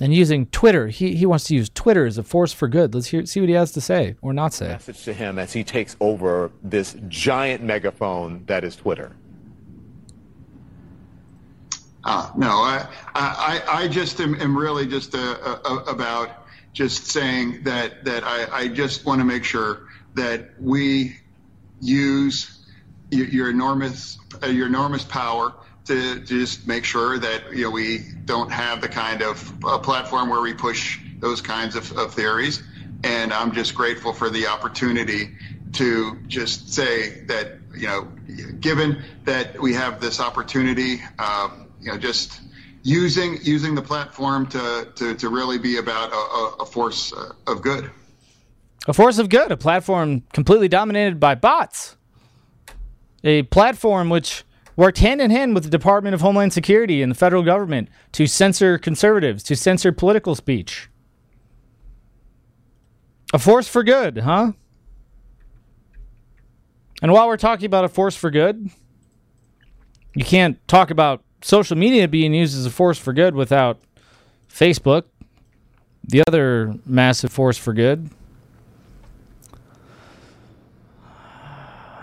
S1: and using Twitter. He, he wants to use Twitter as a force for good. Let's hear, see what he has to say or not say.
S17: Message to him as he takes over this giant megaphone that is Twitter.
S18: Uh, no, I, I, I just am, am really just uh, uh, about just saying that that I, I just want to make sure that we use your, your enormous uh, your enormous power to just make sure that you know we don't have the kind of uh, platform where we push those kinds of, of, theories. And I'm just grateful for the opportunity to just say that you know, given that we have this opportunity, um, you know, just using using the platform to to, to really be about a, a force of good.
S1: A force of good, a platform completely dominated by bots, a platform which worked hand in hand with the Department of Homeland Security and the federal government to censor conservatives, to censor political speech. A force for good, huh? And while we're talking about a force for good, you can't talk about social media being used as a force for good without Facebook, the other massive force for good.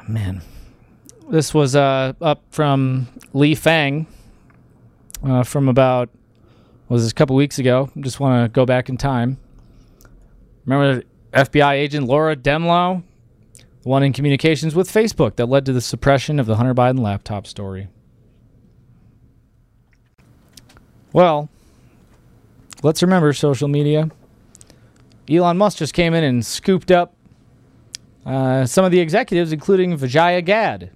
S1: Man. This was uh, up from Lee Fang uh, from about was this a couple weeks ago. Just want to go back in time. Remember FBI agent Laura Dehmlow The one in communications with Facebook that led to the suppression of the Hunter Biden laptop story. Well, let's remember social media. Elon Musk just came in and scooped up uh, some of the executives, including Vijaya Gadde.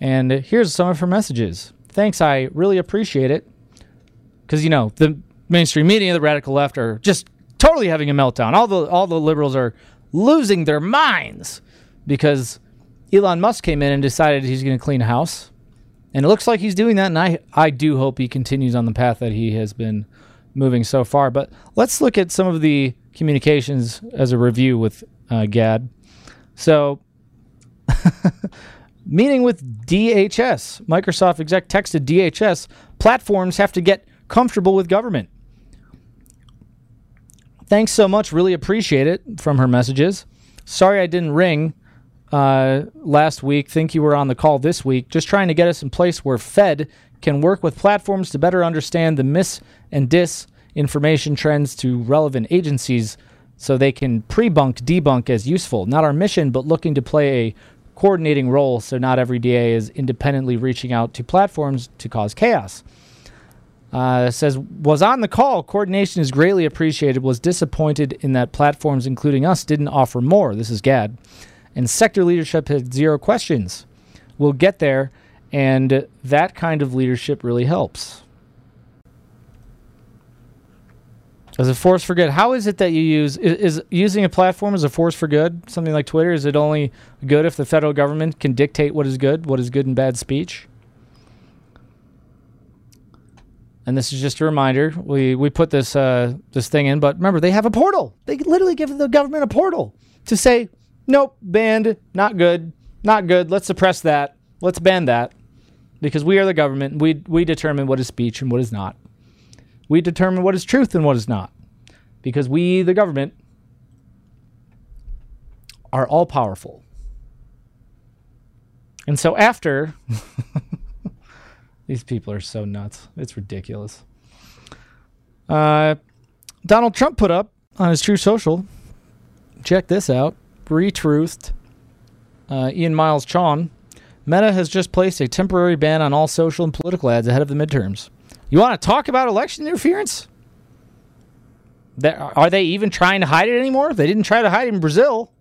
S1: And here's some of her messages. Thanks, I really appreciate it. Because, you know, the mainstream media, the radical left, are just totally having a meltdown. All the, all the liberals are losing their minds because Elon Musk came in and decided he's going to clean house. And it looks like he's doing that. And I, I do hope he continues on the path that he has been moving so far. But let's look at some of the communications as a review with uh, Gadde. So, meeting with DHS, Microsoft exec texted DHS platforms have to get comfortable with government. Thanks so much. Really appreciate it from her messages. Sorry I didn't ring uh, last week. Think you were on the call this week. Just trying to get us in place where Fed can work with platforms to better understand the mis and dis information trends to relevant agencies so they can pre-bunk debunk as useful. Not our mission, but looking to play a coordinating role so not every DA is independently reaching out to platforms to cause chaos. Uh, says was on the call. Coordination is greatly appreciated. Was disappointed in that platforms, including us, didn't offer more. This is Gadde, and sector leadership had zero questions. We'll get there, and that kind of leadership really helps. As a force for good, how is it that you use is, is, using a platform as a force for good? Something like Twitter, is it only good if the federal government can dictate what is good, what is good and bad speech? And this is just a reminder. We we put this uh, this thing in, but remember they have a portal. They literally give the government a portal to say, nope, banned, not good, not good. Let's suppress that. Let's ban that, because we are the government. We we determine what is speech and what is not. We determine what is truth and what is not, because we, the government, are all powerful. And so after These people are so nuts. It's ridiculous. Uh, Donald Trump put up on his Truth Social. Check this out. Retruthed. Uh, Ian Miles Cheong. Meta has just placed a temporary ban on all social and political ads ahead of the midterms. You want to talk about election interference? are they even trying to hide it anymore? They didn't try to hide it in Brazil.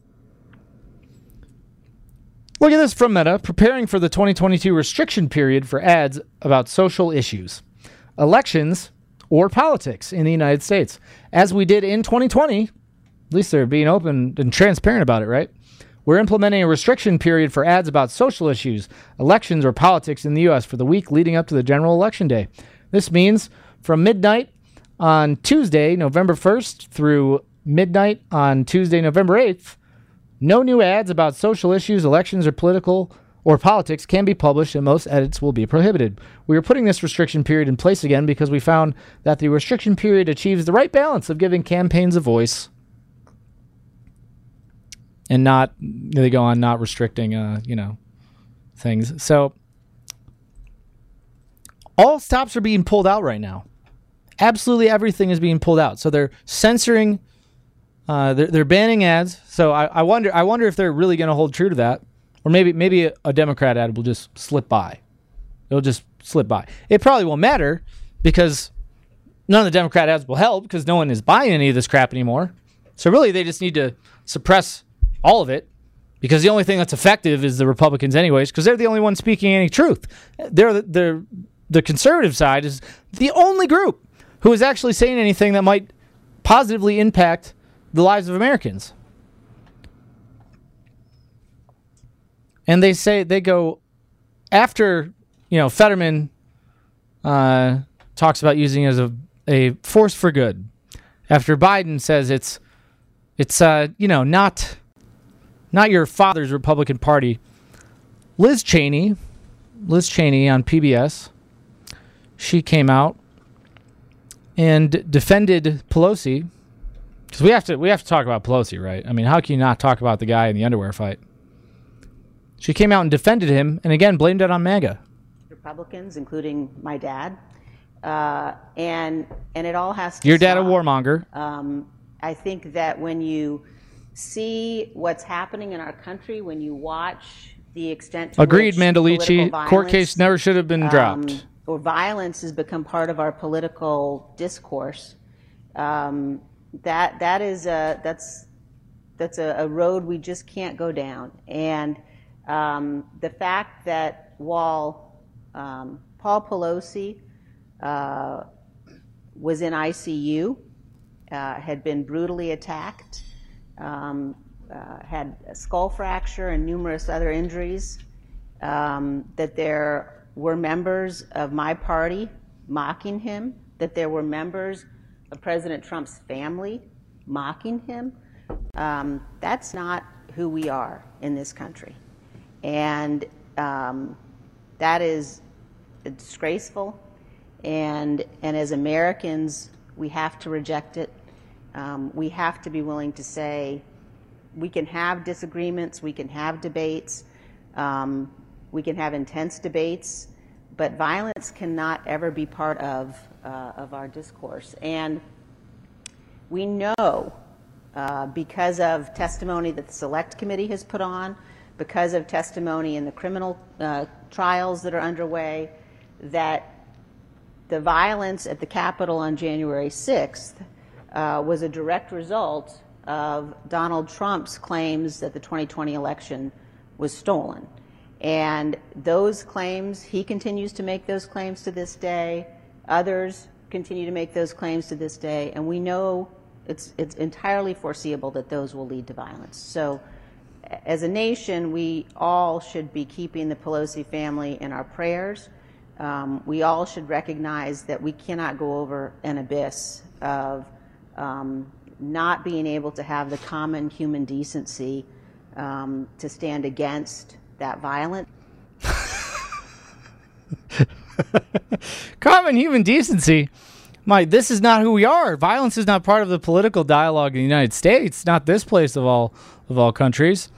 S1: Look at this from Meta preparing for the 2022 restriction period for ads about social issues, elections, or politics in the United States. As we did in 2020, at least they're being open and transparent about it, right? We're implementing a restriction period for ads about social issues, elections, or politics in the U.S. for the week leading up to the general election day. This means from midnight on Tuesday, November 1st, through midnight on Tuesday, November 8th, no new ads about social issues, elections, or political or politics can be published, and most edits will be prohibited. We are putting this restriction period in place again because we found that the restriction period achieves the right balance of giving campaigns a voice and not they go on not restricting uh, you know things. So all stops are being pulled out right now. Absolutely everything is being pulled out. So they're censoring uh, they're, they're banning ads, so I, I wonder I wonder if they're really going to hold true to that, or maybe maybe a, a Democrat ad will just slip by. It'll just slip by. It probably won't matter because none of the Democrat ads will help because no one is buying any of this crap anymore. So really, they just need to suppress all of it because the only thing that's effective is the Republicans, anyways, because they're the only ones speaking any truth. They're the, the conservative side is the only group who is actually saying anything that might positively impact the lives of Americans. And they say they go after you know Fetterman uh, talks about using it as a a force for good. After Biden says it's it's uh, you know not not your father's Republican Party. Liz Cheney, Liz Cheney on PBS, she came out and defended Pelosi because we have to we have to talk about Pelosi, right? I mean, how can you not talk about the guy in the underwear fight? She came out and defended him, and again blamed it on MAGA.
S19: Republicans, including my dad, uh, and and it all has to.
S1: Your dad
S19: stop.
S1: a warmonger.
S19: Um, I think that when you see what's happening in our country, when you watch the extent to
S1: Agreed, Mandalici. Court case never should have been dropped.
S19: Or violence has become part of our political discourse. Um, that that is a, that's that's a, a road we just can't go down. And um, the fact that while um, Paul Pelosi uh, was in ICU, uh, had been brutally attacked, um, uh, had a skull fracture and numerous other injuries, um, that there were members of my party mocking him, that there were members of President Trump's family mocking him. Um, that's not who we are in this country. And um, that is disgraceful. And, and as Americans, we have to reject it. Um, we have to be willing to say, we can have disagreements, we can have debates, um, we can have intense debates, but violence cannot ever be part of, uh, of our discourse. And we know uh, because of testimony that the Select Committee has put on, because of testimony in the criminal uh, trials that are underway, that the violence at the Capitol on January 6th uh, was a direct result of Donald Trump's claims that the 2020 election was stolen. And those claims, he continues to make those claims to this day. Others continue to make those claims to this day. And we know it's, it's entirely foreseeable that those will lead to violence. So, as a nation, we all should be keeping the Pelosi family in our prayers. Um, we all should recognize that we cannot go over an abyss of um, not being able to have the common human decency um, to stand against that violent.
S1: Common human decency. Mike, this is not who we are. Violence is not part of the political dialogue in the United States. Not this place of all of all countries.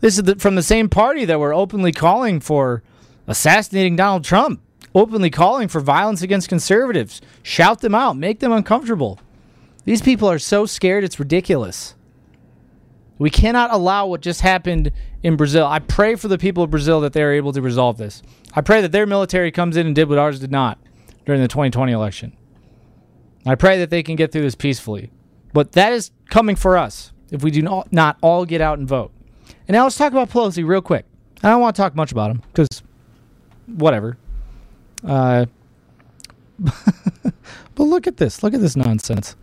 S1: This is the, from the same party that were openly calling for assassinating Donald Trump, openly calling for violence against conservatives. Shout them out, make them uncomfortable. These people are so scared, it's ridiculous. We cannot allow what just happened in Brazil. I pray for the people of Brazil that they are able to resolve this. I pray that their military comes in and did what ours did not during the 2020 election. I pray that they can get through this peacefully. But that is coming for us if we do not, not all get out and vote. And now let's talk about Pelosi real quick. I don't want to talk much about him because whatever. Uh, but look at this. Look at this nonsense.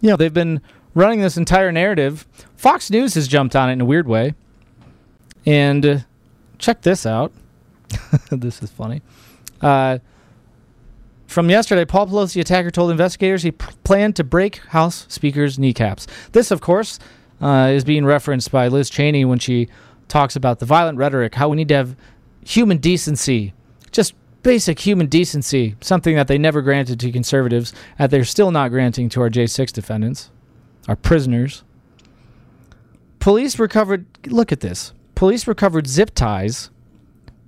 S1: You know, they've been running this entire narrative. Fox News has jumped on it in a weird way. And uh, check this out. this is funny. Uh, from yesterday, Paul Pelosi attacker told investigators he p- planned to break House Speaker's kneecaps. This, of course, uh, is being referenced by Liz Cheney when she talks about the violent rhetoric, how we need to have human decency, just basic human decency, something that they never granted to conservatives, and they're still not granting to our J6 defendants, our prisoners. Police recovered, look at this. Police recovered zip ties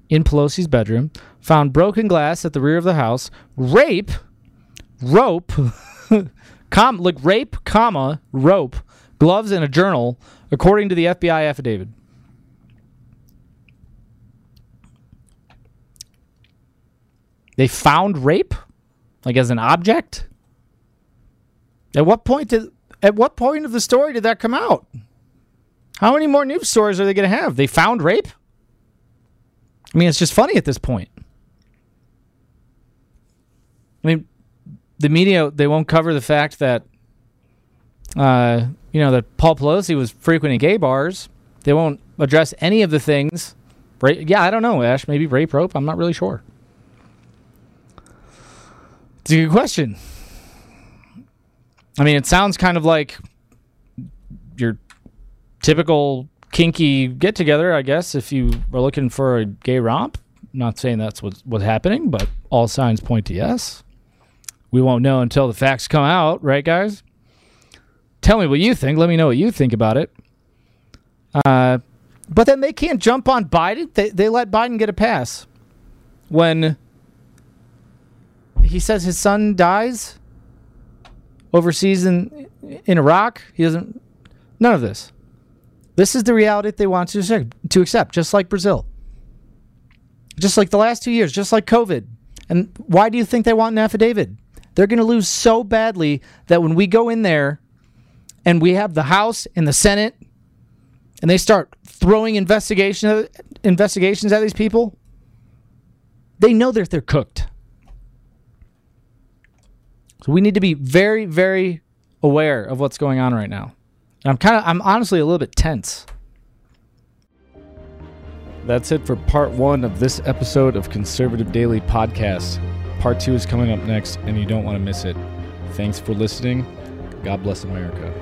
S1: in Pelosi's bedroom, found broken glass at the rear of the house, rape, rope, com, like rape, comma, rope, gloves, and a journal, according to the FBI affidavit. They found rape, like as an object. At what point did? At what point of the story did that come out? How many more news stories are they going to have? They found rape. I mean, it's just funny at this point. I mean, the media they won't cover the fact that, uh, you know, that Paul Pelosi was frequenting gay bars. They won't address any of the things. Right? Yeah, I don't know, Ash. Maybe rape, rope. I'm not really sure. It's a good question. I mean, it sounds kind of like your typical kinky get together, I guess, if you are looking for a gay romp. Not saying that's what's, what's happening, but all signs point to yes. We won't know until the facts come out, right, guys? Tell me what you think. Let me know what you think about it. Uh, but then they can't jump on Biden. They, they let Biden get a pass when he says his son dies overseas in in Iraq. He doesn't. None of this. This is the reality that they want to to accept, just like Brazil. Just like the last two years, just like COVID. And why do you think they want an affidavit? They're going to lose so badly that when we go in there and we have the House and the Senate and they start throwing investigation, investigations at these people, they know that they're cooked. So we need to be very, very aware of what's going on right now. I'm kind of, I'm honestly a little bit tense.
S20: That's it for part one of this episode of Conservative Daily Podcast. Part two is coming up next, and you don't want to miss it. Thanks for listening. God bless America.